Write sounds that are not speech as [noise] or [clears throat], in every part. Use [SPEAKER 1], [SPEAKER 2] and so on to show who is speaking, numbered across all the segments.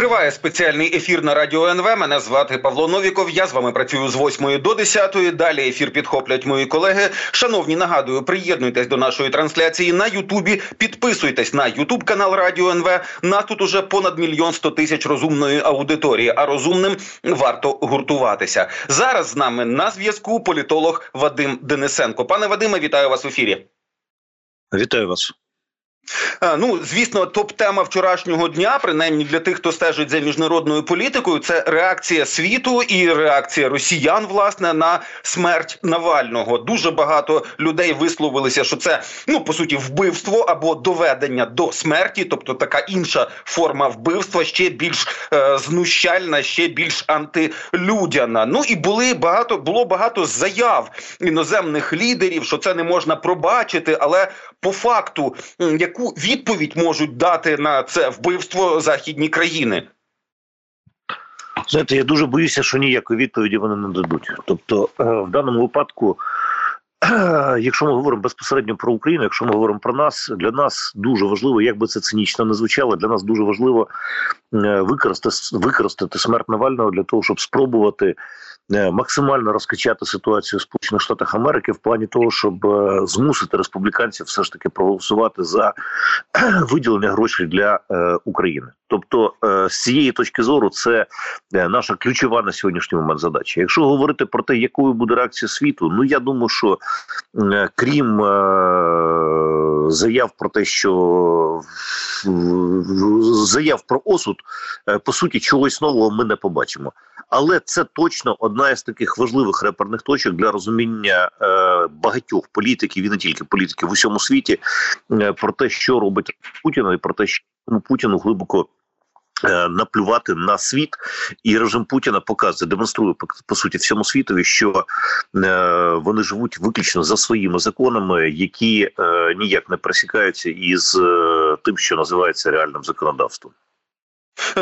[SPEAKER 1] Триває спеціальний ефір на радіо НВ. Мене звати Павло Новіков. Я з вами працюю з 8 до 10. Далі ефір підхоплять мої колеги. Шановні, нагадую, приєднуйтесь до нашої трансляції на Ютубі. Підписуйтесь на Ютуб канал Радіо НВ. Нас тут уже понад мільйон сто тисяч розумної аудиторії. А розумним варто гуртуватися. Зараз з нами на зв'язку політолог Вадим Денисенко. Пане Вадиме, вітаю вас в ефірі.
[SPEAKER 2] Вітаю вас.
[SPEAKER 1] Ну, звісно, топ-тема вчорашнього дня, принаймні для тих, хто стежить за міжнародною політикою, це реакція світу і реакція росіян власне на смерть Навального. Дуже багато людей висловилися, що це ну по суті вбивство або доведення до смерті, тобто така інша форма вбивства, ще більш е, знущальна, ще більш антилюдяна. Ну і були багато було багато заяв іноземних лідерів, що це не можна пробачити, але по факту яку яку відповідь можуть дати на це вбивство західні країни?
[SPEAKER 2] Знаєте, я дуже боюся, що ніякої відповіді вони не дадуть. Тобто, е, в даному випадку, [clears throat] якщо ми говоримо безпосередньо про Україну, якщо ми говоримо про нас, для нас дуже важливо, як би це цинічно не звучало, для нас дуже важливо е, використати використати смерть Навального для того, щоб спробувати максимально розкачати ситуацію в Сполучених Штатах Америки в плані того, щоб е, змусити республіканців все ж таки проголосувати за виділення грошей для е, України. Тобто, з цієї точки зору, це наша ключова на сьогоднішній момент задача. Якщо говорити про те, якою буде реакція світу, ну я думаю, що крім заяв про те, що заяв про осуд, по суті, чогось нового ми не побачимо. Але це точно одна із таких важливих реперних точок для розуміння е, багатьох політиків і не тільки політиків в усьому світі е, про те, що робить Путін, і про те, що Путіну глибоко. Е, наплювати на світ, і режим Путіна показує, демонструє по, суті всьому світові, що е, вони живуть виключно за своїми законами, які е, ніяк не пересікаються із тим, що називається реальним законодавством.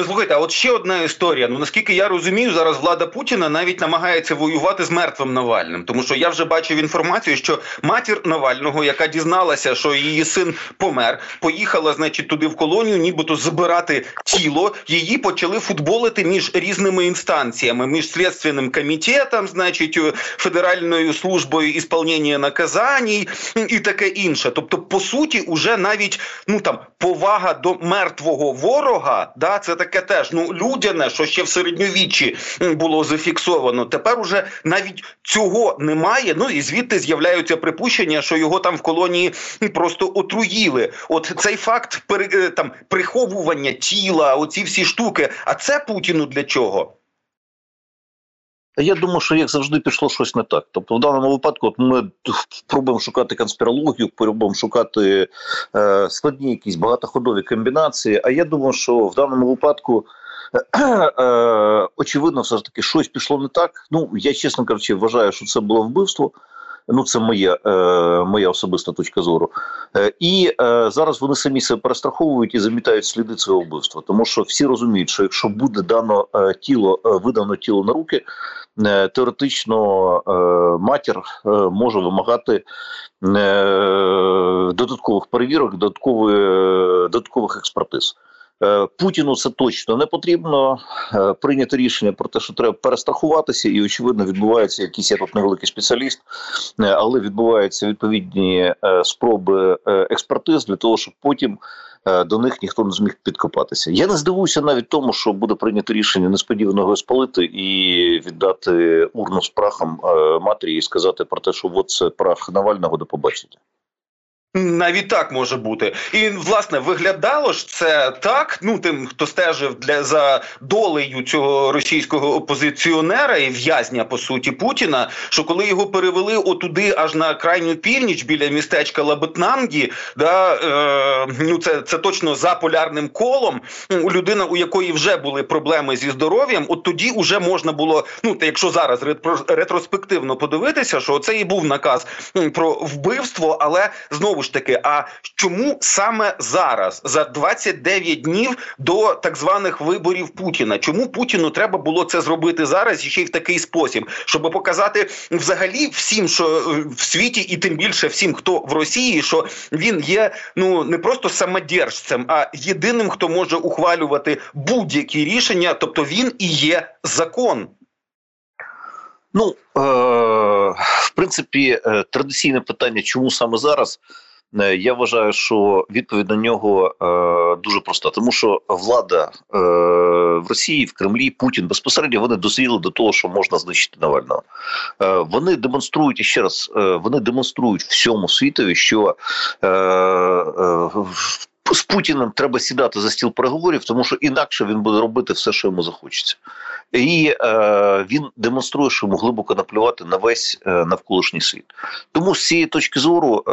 [SPEAKER 1] Слухайте, а от ще одна історія. Ну наскільки я розумію, зараз влада Путіна навіть намагається воювати з мертвим Навальним, тому що я вже бачив інформацію, що матір Навального, яка дізналася, що її син помер, поїхала, значить, туди в колонію, нібито забирати тіло. Її почали футболити між різними інстанціями, між слідственним комітетом, значить, федеральною службою ісполнення наказаній і таке інше. Тобто, по суті, уже навіть ну там повага до мертвого ворога, да це таке теж ну людяне, що ще в середньовіччі було зафіксовано. Тепер уже навіть цього немає. Ну і звідти з'являються припущення, що його там в колонії просто отруїли. От цей факт е, там приховування тіла, оці всі штуки. А це путіну для чого?
[SPEAKER 2] Я думаю, що як завжди пішло щось не так. Тобто, в даному випадку, от ми [laughs] пробуємо шукати конспірологію, пробуємо шукати е, складні якісь багатоходові комбінації. А я думаю, що в даному випадку. [clears throat] Е, очевидно, все ж таки щось пішло не так. Ну я чесно кажучи, вважаю, що це було вбивство. Ну, це моя е, моя особиста точка зору. Е, І зараз вони самі себе перестраховують і замітають сліди цього вбивства, тому що всі розуміють, що якщо буде дано тіло, видано тіло на руки, теоретично е, матір е, може вимагати е, додаткових перевірок, додаткових експертиз. Е, Путіну це точно не потрібно е, прийняти рішення про те, що треба перестрахуватися, і очевидно відбувається якийсь я тут невеликий спеціаліст, е, але відбуваються відповідні спроби експертиз для того, щоб потім до них ніхто не зміг підкопатися. Я не здивуюся навіть тому, що буде прийнято рішення несподіваного спалити і віддати урну з прахом матері і сказати про те, що от це прах Навального до побачення.
[SPEAKER 1] Навіть так може бути, і власне виглядало ж це так. Ну тим, хто стежив для за долею цього російського опозиціонера і в'язня по суті Путіна. Що коли його перевели отуди, аж на крайню північ біля містечка Лабетнангі, да е, ну це це точно за полярним колом. У людина, у якої вже були проблеми зі здоров'ям, от тоді вже можна було. Ну та якщо зараз ретроспективно подивитися, що це і був наказ про вбивство, але знову знову ж таки, а чому саме зараз, за 29 днів до так званих виборів Путіна, чому Путіну треба було це зробити зараз ще й в такий спосіб, щоб показати взагалі всім, що е, в світі, і тим більше всім, хто в Росії, що він є ну не просто самодержцем, а єдиним, хто може ухвалювати будь-які рішення, тобто він і є закон.
[SPEAKER 2] Ну е- в принципі, е, традиційне питання, чому саме зараз? Е, я вважаю, що відповідь на нього е, дуже проста, тому що влада е, в Росії, в Кремлі, Путін безпосередньо вони дозріли до того, що можна знищити Навального. Е, вони демонструють і ще раз, е, вони демонструють всьому світові, що е, е, з Путіним треба сідати за стіл переговорів, тому що інакше він буде робити все, що йому захочеться, і е, він демонструє, що йому глибоко наплювати на весь е, навколишній світ. Тому з цієї точки зору е,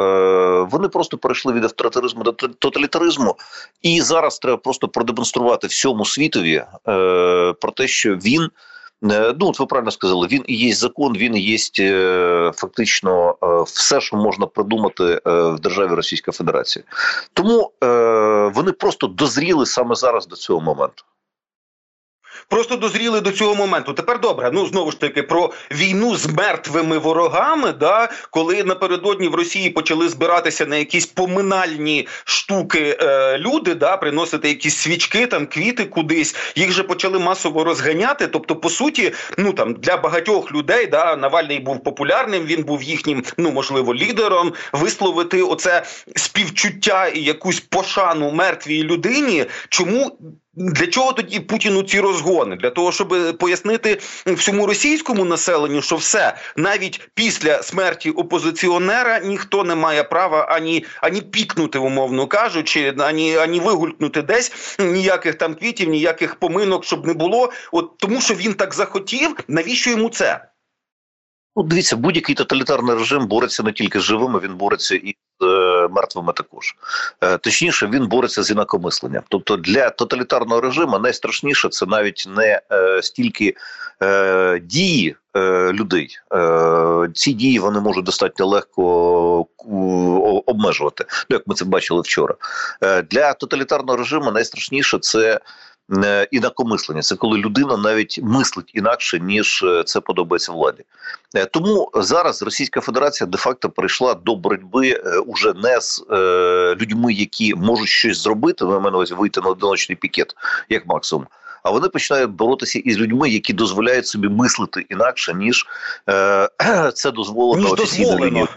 [SPEAKER 2] вони просто перейшли від авторитаризму до тоталітаризму, і зараз треба просто продемонструвати всьому світові е, про те, що він. Е, ну, от ви правильно сказали, він і є закон, він і є е, фактично е, все, що можна придумати в державі Російська Федерація. Тому вони просто дозріли саме зараз до цього моменту
[SPEAKER 1] просто дозріли до цього моменту. Тепер добре, ну знову ж таки про війну з мертвими ворогами. Да, коли напередодні в Росії почали збиратися на якісь поминальні штуки е, люди, да, приносити якісь свічки, там квіти кудись, їх же почали масово розганяти. Тобто, по суті, ну там для багатьох людей да, Навальний був популярним. Він був їхнім, ну можливо, лідером. Висловити оце співчуття і якусь пошану мертвій людині. Чому для чого тоді Путіну ці розгони? Для того, щоб пояснити всьому російському населенню, що все навіть після смерті опозиціонера ніхто не має права ані ані пікнути, умовно кажучи, ані ані вигулькнути десь ніяких там квітів, ніяких поминок, щоб не було. От тому, що він так захотів, навіщо йому це?
[SPEAKER 2] Ну, дивіться, будь-який тоталітарний режим бореться не тільки з живими, він бореться і з е, мертвими також. Е, точніше, він бореться з інакомисленням. Тобто для тоталітарного режиму найстрашніше це навіть не е, стільки е, дії е, людей. Е, ці дії вони можуть достатньо легко обмежувати. Ну, як ми це бачили вчора. Е, для тоталітарного режиму найстрашніше це. Е, інакомислення. Це коли людина навіть мислить інакше ніж е, це подобається владі. Е, тому зараз Російська Федерація де-факто прийшла до боротьби уже не з людьми, які можуть щось зробити. на мене вийти на одиночний пікет, як максимум. А вони починають боротися із людьми, які дозволяють собі мислити інакше ніж е, [clears throat] це дозволено офіційною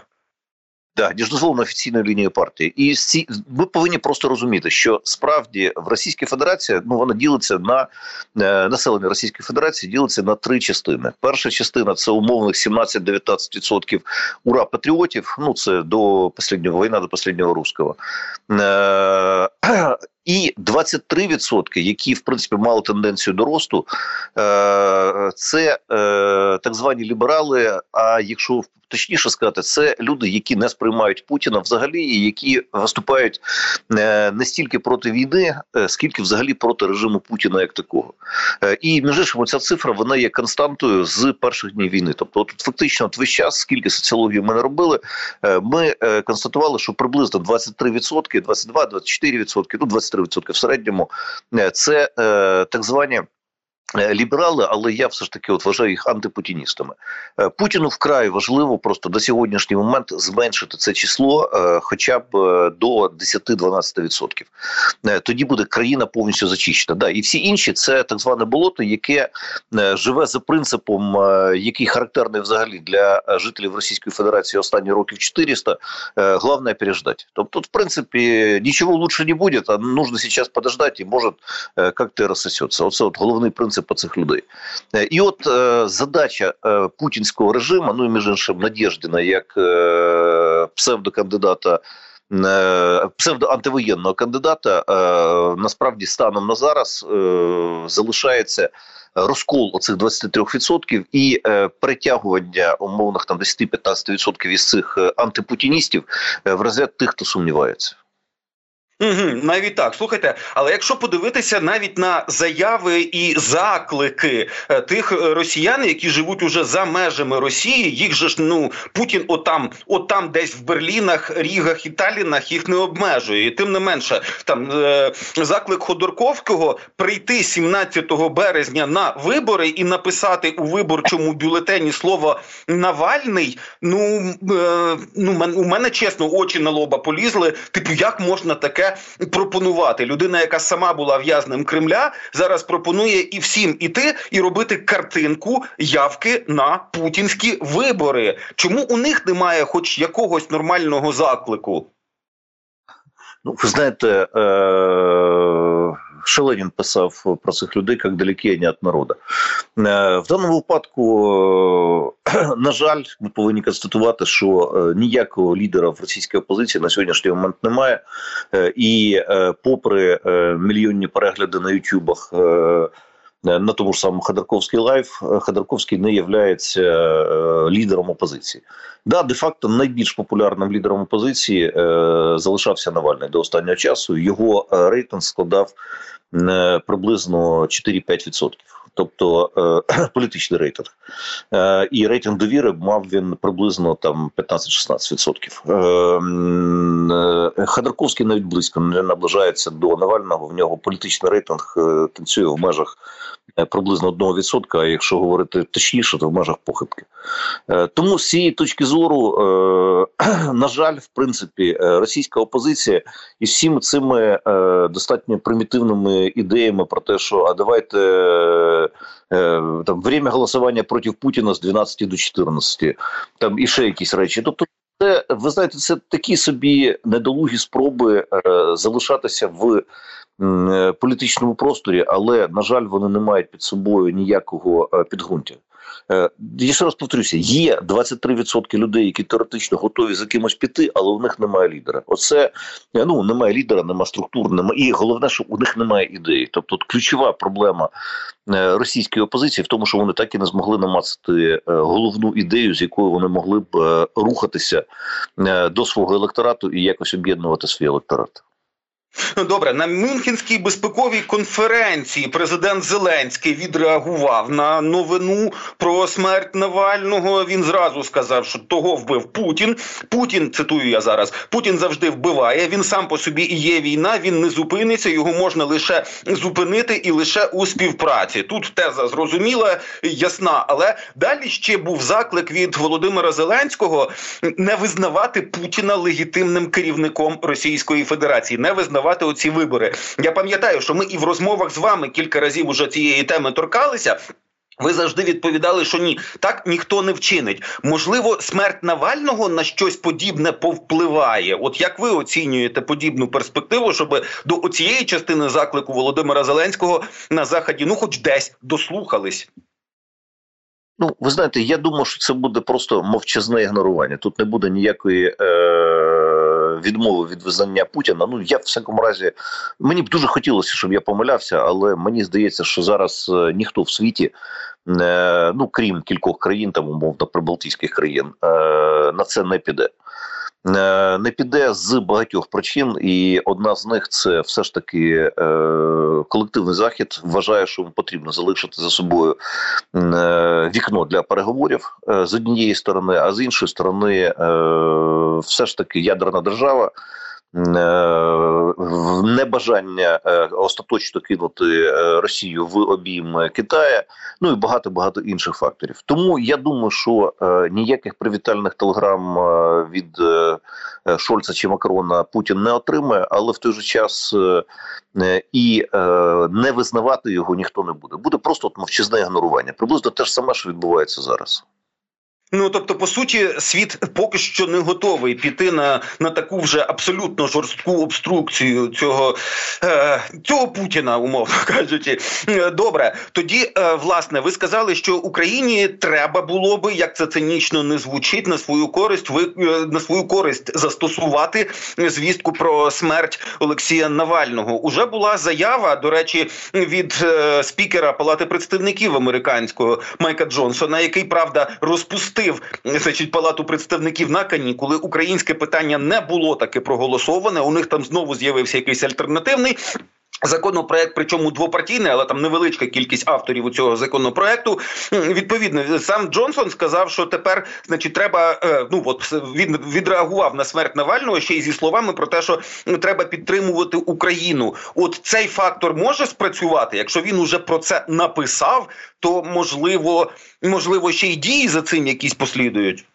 [SPEAKER 2] Да, ніж дозволено офіційною лінією партії, і ці ми повинні просто розуміти, що справді в Російській Федерації ну вона ділиться на е, населення Російської Федерації, ділиться на три частини. Перша частина це умовних 17-19% ура патріотів. Ну це до останнього війна, до останнього руського. Е, і 23%, які в принципі мали тенденцію до росту, е, це е, так звані ліберали. А якщо точніше сказати, це люди, які не сприймають Путіна взагалі, і які виступають е, не стільки проти війни, скільки взагалі проти режиму Путіна як такого. І між іншим, ця цифра вона є константою з перших днів війни. Тобто, от фактично, от весь час, скільки соціології ми не робили, ми констатували, що приблизно 23%, 22-24%, ну 23 3% в середньому. Е, це е, так звані. Е, ліберали, але я все ж таки от вважаю їх антипутіністами. Путіну вкрай важливо просто до сьогоднішній момент зменшити це число, хоча б до 10-12%. Тоді буде країна повністю зачищена. Да, і всі інші це так зване болото, яке живе за принципом, який характерний взагалі для жителів Російської Федерації останні років 400, Головне переждати. Тобто, в принципі, нічого лучше не буде, а нужно зараз подождати і може як-то розсосеться. Оце от головний принцип цих людей. І от задача путінського режиму, ну і між іншим Надєждіна, як псевдокандидата. Псевдоантивоєнного кандидата насправді станом на зараз залишається розкол оцих 23% і перетягування умовних там 10-15% із цих антипутіністів в розряд тих, хто сумнівається.
[SPEAKER 1] Угу, Навіть так слухайте, але якщо подивитися навіть на заяви і заклики е, тих е, росіян, які живуть уже за межами Росії, їх же ж ну Путін, отам, отам, десь в Берлінах, Рігах і Талінах їх не обмежує. І Тим не менше, там е, заклик Ходорковського прийти 17 березня на вибори і написати у виборчому бюлетені слово Навальний. Ну ну у мене чесно очі на лоба полізли. Типу, як можна таке? Пропонувати. Людина, яка сама була в'язнем Кремля, зараз пропонує і всім іти і робити картинку явки на путінські вибори. Чому у них немає, хоч якогось нормального заклику?
[SPEAKER 2] Ну, ви знаєте, е- ще Ленін писав про цих людей, як далекі вони від народу. Е, в даному випадку, е, [clears throat] на жаль, ми повинні констатувати, що е, ніякого лідера в російській опозиції на сьогоднішній момент немає. І попри мільйонні перегляди на Ютубах. На тому ж самому Ходорковський Live Ходорковський не є лідером опозиції. Да, де факто найбільш популярним лідером опозиції залишався Навальний до останнього часу. Його рейтинг складав приблизно 4-5%. Тобто е, [clears throat] політичний рейтинг е, і рейтинг довіри мав він приблизно там 15-16%. Е, Ходорковський навіть близько не наближається до Навального. В нього політичний рейтинг танцює в межах приблизно 1%, А якщо говорити точніше, то в межах похибки. Тому з цієї точки зору, [clears throat] на жаль, в принципі, російська опозиція із всіми цими достатньо примітивними ідеями про те, що а давайте. Е, там время голосування проти Путіна з 12 до 14, там і ще якісь речі. Тобто, це ви знаєте, це такі собі недолугі спроби е, залишатися в е, політичному просторі, але на жаль, вони не мають під собою ніякого е, підґрунтя. Е, я ще раз повторюся: є 23% людей, які теоретично готові за кимось піти, але у них немає лідера. Оце е, ну немає лідера, немає структур, немає і головне, що у них немає ідеї. Тобто, ключова проблема е, російської опозиції в тому, що вони так і не змогли намацати головну ідею, з якою вони могли б рухатися до свого електорату і якось об'єднувати свій електорат.
[SPEAKER 1] Ну, добре, на Мюнхенській безпековій конференції президент Зеленський відреагував на новину про смерть Навального. Він зразу сказав, що того вбив Путін. Путін цитую я зараз. Путін завжди вбиває. Він сам по собі і є війна. Він не зупиниться. Його можна лише зупинити і лише у співпраці. Тут теза зрозуміла, ясна. Але далі ще був заклик від Володимира Зеленського не визнавати Путіна легітимним керівником Російської Федерації. Не визнавати вигравати оці вибори. Я пам'ятаю, що ми і в розмовах з вами кілька разів уже цієї теми торкалися. Ви завжди відповідали, що ні, так ніхто не вчинить. Можливо, смерть Навального на щось подібне повпливає. От як ви оцінюєте подібну перспективу, щоб до цієї частини заклику Володимира Зеленського на заході, ну хоч десь дослухались?
[SPEAKER 2] Ну, ви знаєте, я думаю, що це буде просто мовчазне ігнорування. Тут не буде ніякої. Е- відмови від визнання Путіна. Ну я в всякому разі мені б дуже хотілося, щоб я помилявся, але мені здається, що зараз е, ніхто в світі, е, ну крім кількох країн, там умовно прибалтійських країн, е, на це не піде. Не піде з багатьох причин, і одна з них це все ж таки е, колективний захід. Вважає, що потрібно залишити за собою е, вікно для переговорів е, з однієї сторони, а з іншої сторони, все ж таки ядерна держава. Е, небажання е, остаточно кинути е, Росію в обійм Китаю, ну і багато багато інших факторів. Тому я думаю, що ніяких привітальних телеграм від Шольца чи Макрона Путін не отримає, але в той же час і не визнавати його ніхто не буде. Буде просто мовчазне ігнорування. Приблизно те ж саме, що відбувається зараз.
[SPEAKER 1] Ну тобто, по суті, світ поки що не готовий піти на на таку вже абсолютно жорстку обструкцію цього е, цього Путіна, умовно [laughs] кажучи. Е, добре, тоді е, власне ви сказали, що Україні треба було би, як це цинічно не звучить, на свою користь ви е, на свою користь застосувати звістку про смерть Олексія Навального. Уже була заява, до речі, від е, спікера Палати представників американського Майка Джонсона, який правда розпустив відпустив значить палату представників на канікули. Українське питання не було таки проголосоване. У них там знову з'явився якийсь альтернативний. Законопроект, причому двопартійний, але там невеличка кількість авторів у цього законопроекту. Відповідно, сам Джонсон сказав, що тепер, значить, треба е, ну от він відреагував на смерть Навального ще й зі словами про те, що треба підтримувати Україну. От цей фактор може спрацювати. Якщо він уже про це написав, то можливо, можливо, ще й дії за цим якісь послідують.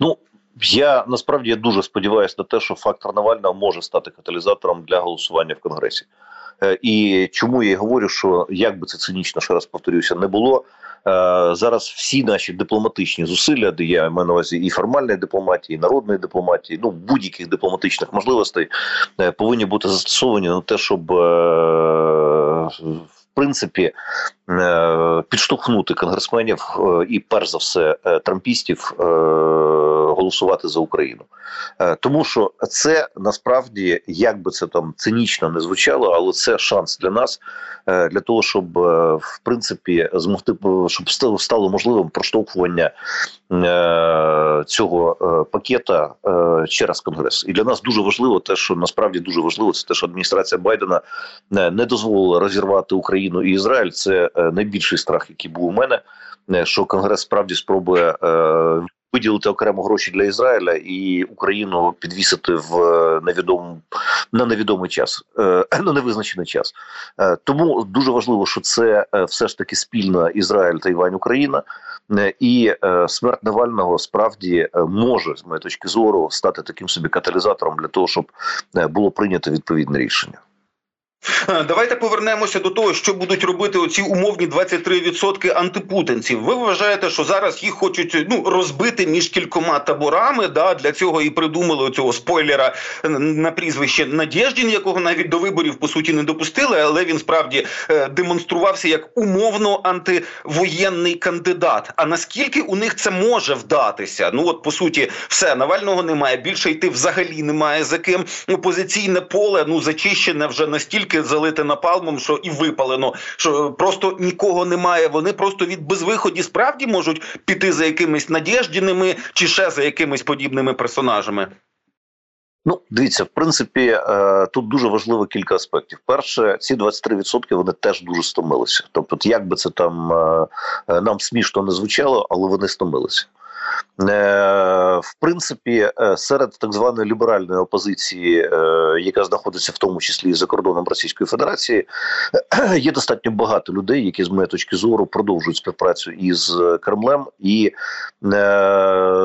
[SPEAKER 2] Ну я насправді дуже сподіваюся на те, що фактор Навального може стати каталізатором для голосування в Конгресі. Е, і чому я говорю, що як би це цинічно ще раз повторюся, не було е, зараз. Всі наші дипломатичні зусилля, де я маю на увазі і формальної дипломатії, і народної дипломатії, ну будь-яких дипломатичних можливостей е, повинні бути застосовані на те, щоб в принципі підштовхнути конгресменів і перш за все трампістів голосувати за Україну, е, тому що це насправді як би це там цинічно не звучало, але це шанс для нас е, для того, щоб е, в принципі змогти щоб стало можливим проштовхування цього пакета через конгрес. І для нас дуже важливо те, що насправді дуже важливо, це те, що адміністрація Байдена не дозволила розірвати Україну і Ізраїль. Це найбільший страх, який був у мене. Що Конгрес справді спробує виділити окремо гроші для Ізраїля і Україну підвісити в е, невідому на невідомий час, е, [clears throat] на невизначений час. Е, тому дуже важливо, що це все ж таки спільна Ізраїль та Іван Україна. І смерть Навального справді може з моєї точки зору стати таким собі каталізатором для того, щоб було прийнято відповідне рішення.
[SPEAKER 1] Давайте повернемося до того, що будуть робити оці умовні 23% антипутинців. Ви вважаєте, що зараз їх хочуть ну розбити між кількома таборами? Да, для цього і придумали цього спойлера на прізвище Надєждін, якого навіть до виборів по суті не допустили, але він справді е, демонструвався як умовно антивоєнний кандидат. А наскільки у них це може вдатися? Ну от по суті, все Навального немає. Більше йти взагалі немає за ким. Опозиційне поле ну зачищене вже настільки настільки залите напалмом, що і випалено, що просто нікого немає. Вони просто від безвиході справді можуть піти за якимись надіждіними чи ще за якимись подібними персонажами.
[SPEAKER 2] Ну, дивіться, в принципі, е, тут дуже важливо кілька аспектів. Перше, ці 23% вони теж дуже стомилися. Тобто, як би це там е, е, нам смішно не звучало, але вони стомилися. Е, в принципі, е, серед так званої ліберальної опозиції, е, яка знаходиться в тому числі і за кордоном Російської Федерації, [clears throat] є достатньо багато людей, які з моєї точки зору продовжують співпрацю із Кремлем і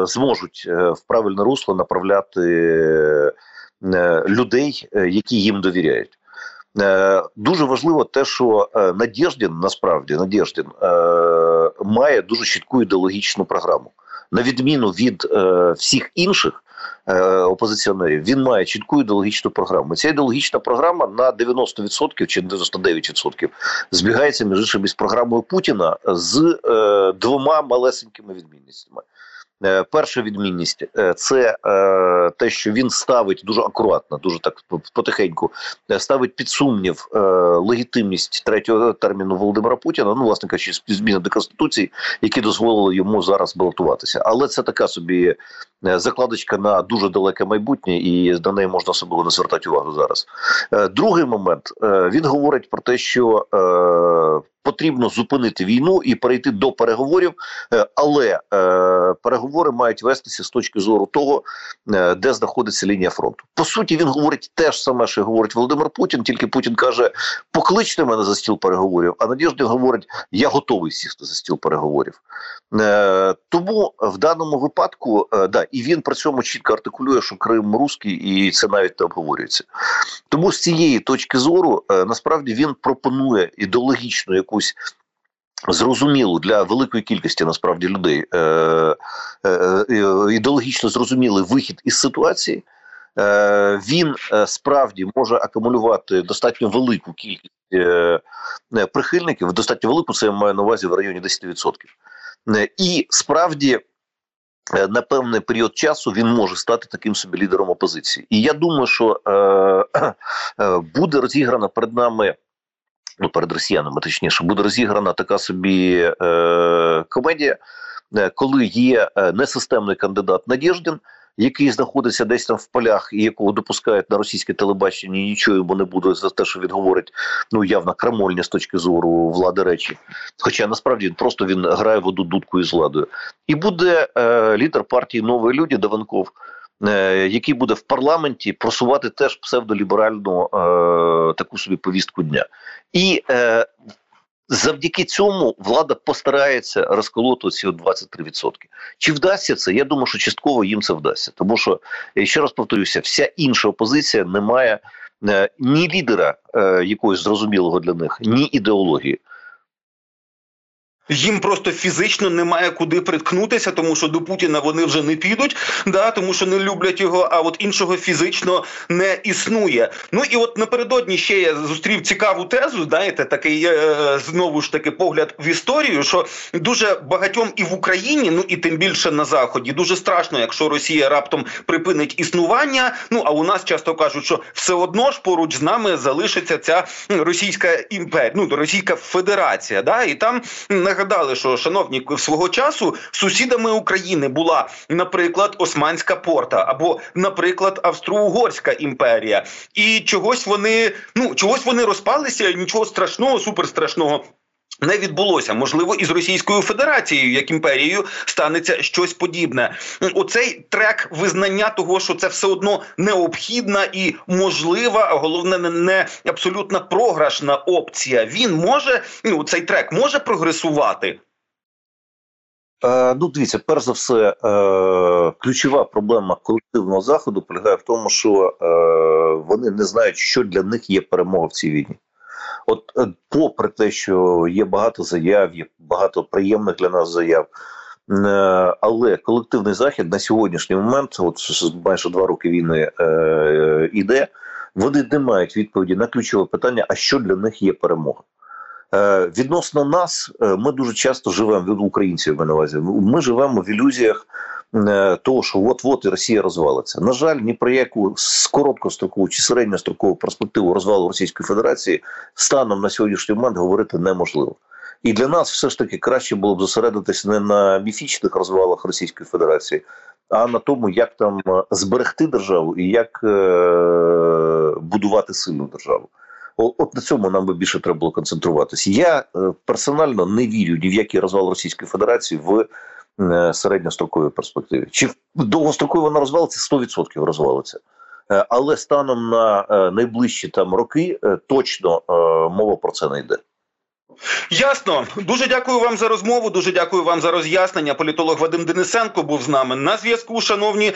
[SPEAKER 2] зможуть в правильне русло направляти людей, які їм довіряють. Дуже важливо те, що Надєждін насправді Надєждін має дуже чітку ідеологічну програму на відміну від е, всіх інших е, опозиціонерів, він має чітку ідеологічну програму. Ця ідеологічна програма на 90% чи 99% збігається між іншим із програмою Путіна з е, двома малесенькими відмінностями. Е, перша відмінність е, це е, те, що він ставить дуже акуратно, дуже так потихеньку ставить під сумнів легітимність третього терміну Володимира Путіна. Ну, власне кажучи, зміни до конституції, які дозволили йому зараз балотуватися. Але це така собі закладочка на дуже далеке майбутнє, і на неї можна особливо не звертати увагу зараз. Другий момент він говорить про те, що потрібно зупинити війну і перейти до переговорів, е, але е, переговори мають вестися з точки зору того, е, де знаходиться лінія фронту. По суті, він говорить те ж саме, що говорить Володимир Путін. Тільки Путін каже: покличте мене за стіл переговорів. А Надіждин говорить: я готовий сісти за стіл переговорів. Тому в даному випадку да, і він при цьому чітко артикулює, що Крим русський, і це навіть не обговорюється. Тому з цієї точки зору насправді він пропонує ідеологічну яку якусь. Зрозумілу для великої кількості насправді людей е, е, е, ідеологічно зрозумілий вихід із ситуації, е, він е, справді може акумулювати достатньо велику кількість е, прихильників. Достатньо велику це я маю на увазі в районі 10%. Е, і справді. Е, на певний період часу він може стати таким собі лідером опозиції, і я думаю, що е, е, буде розіграна перед нами ну перед росіянами, точніше, буде розіграна така собі е, комедія. коли є несистемний кандидат Надєждин, який знаходиться десь там в полях, і якого допускають на російське телебачення, нічого йому не буде за те, що він говорить ну явно крамольні з точки зору влади речі. Хоча насправді він просто він грає в одну дудку із владою, і буде е, лідер партії Нові люди Даванков. Е, який буде в парламенті просувати теж псевдоліберальну е, таку собі повістку дня, і е, Завдяки цьому влада постарається розколоти ці 23%. Чи вдасться це? Я думаю, що частково їм це вдасться. Тому що ще раз повторюся, вся інша опозиція не має ні лідера якогось зрозумілого для них, ні ідеології.
[SPEAKER 1] Їм просто фізично немає куди приткнутися, тому що до Путіна вони вже не підуть, да тому що не люблять його. А от іншого фізично не існує. Ну і от напередодні ще я зустрів цікаву тезу. Знаєте, такий е, знову ж таки погляд в історію, що дуже багатьом і в Україні, ну і тим більше на заході, дуже страшно, якщо Росія раптом припинить існування. Ну а у нас часто кажуть, що все одно ж поруч з нами залишиться ця російська імперія, ну Російська Федерація, да і там нагадали, що шановні свого часу сусідами України була, наприклад, Османська порта або, наприклад, Австро-Угорська імперія, і чогось вони ну чогось вони розпалися. Нічого страшного, суперстрашного. Не відбулося можливо і з Російською Федерацією як імперією станеться щось подібне. Оцей трек визнання того, що це все одно необхідна і можлива, а головне не абсолютно програшна опція. Він може ну цей трек може прогресувати.
[SPEAKER 2] Е, ну, дивіться, перш за все, е, ключова проблема колективного заходу полягає в тому, що е, вони не знають, що для них є перемога в цій війні. От, е, попри те, що є багато заяв, є багато приємних для нас заяв. Е, але колективний захід на сьогоднішній момент, от майже два роки війни е, іде, вони не мають відповіді на ключове питання: а що для них є перемога? Е, Відносно нас, е, ми дуже часто живемо від українців. на увазі. Ми живемо в ілюзіях Е, того, що от-от і Росія розвалиться. На жаль, ні про яку короткострокову чи середньострокову перспективу розвалу Російської Федерації станом на сьогоднішній момент говорити неможливо. І для нас все ж таки краще було б зосередитися не на міфічних розвалах Російської Федерації, а на тому, як там зберегти державу і як будувати сильну державу. От на цьому нам би більше треба було концентруватися. Я е персонально не вірю ні в який розвал Російської Федерації в Е, середньостроковій перспективі. Чи довгостроково вона розвалиться? 100% розвалиться. Е, але станом на найближчі там роки точно мова про це не йде.
[SPEAKER 1] Ясно, дуже дякую вам за розмову. Дуже дякую вам за роз'яснення. Політолог Вадим Денисенко був з нами на зв'язку. Шановні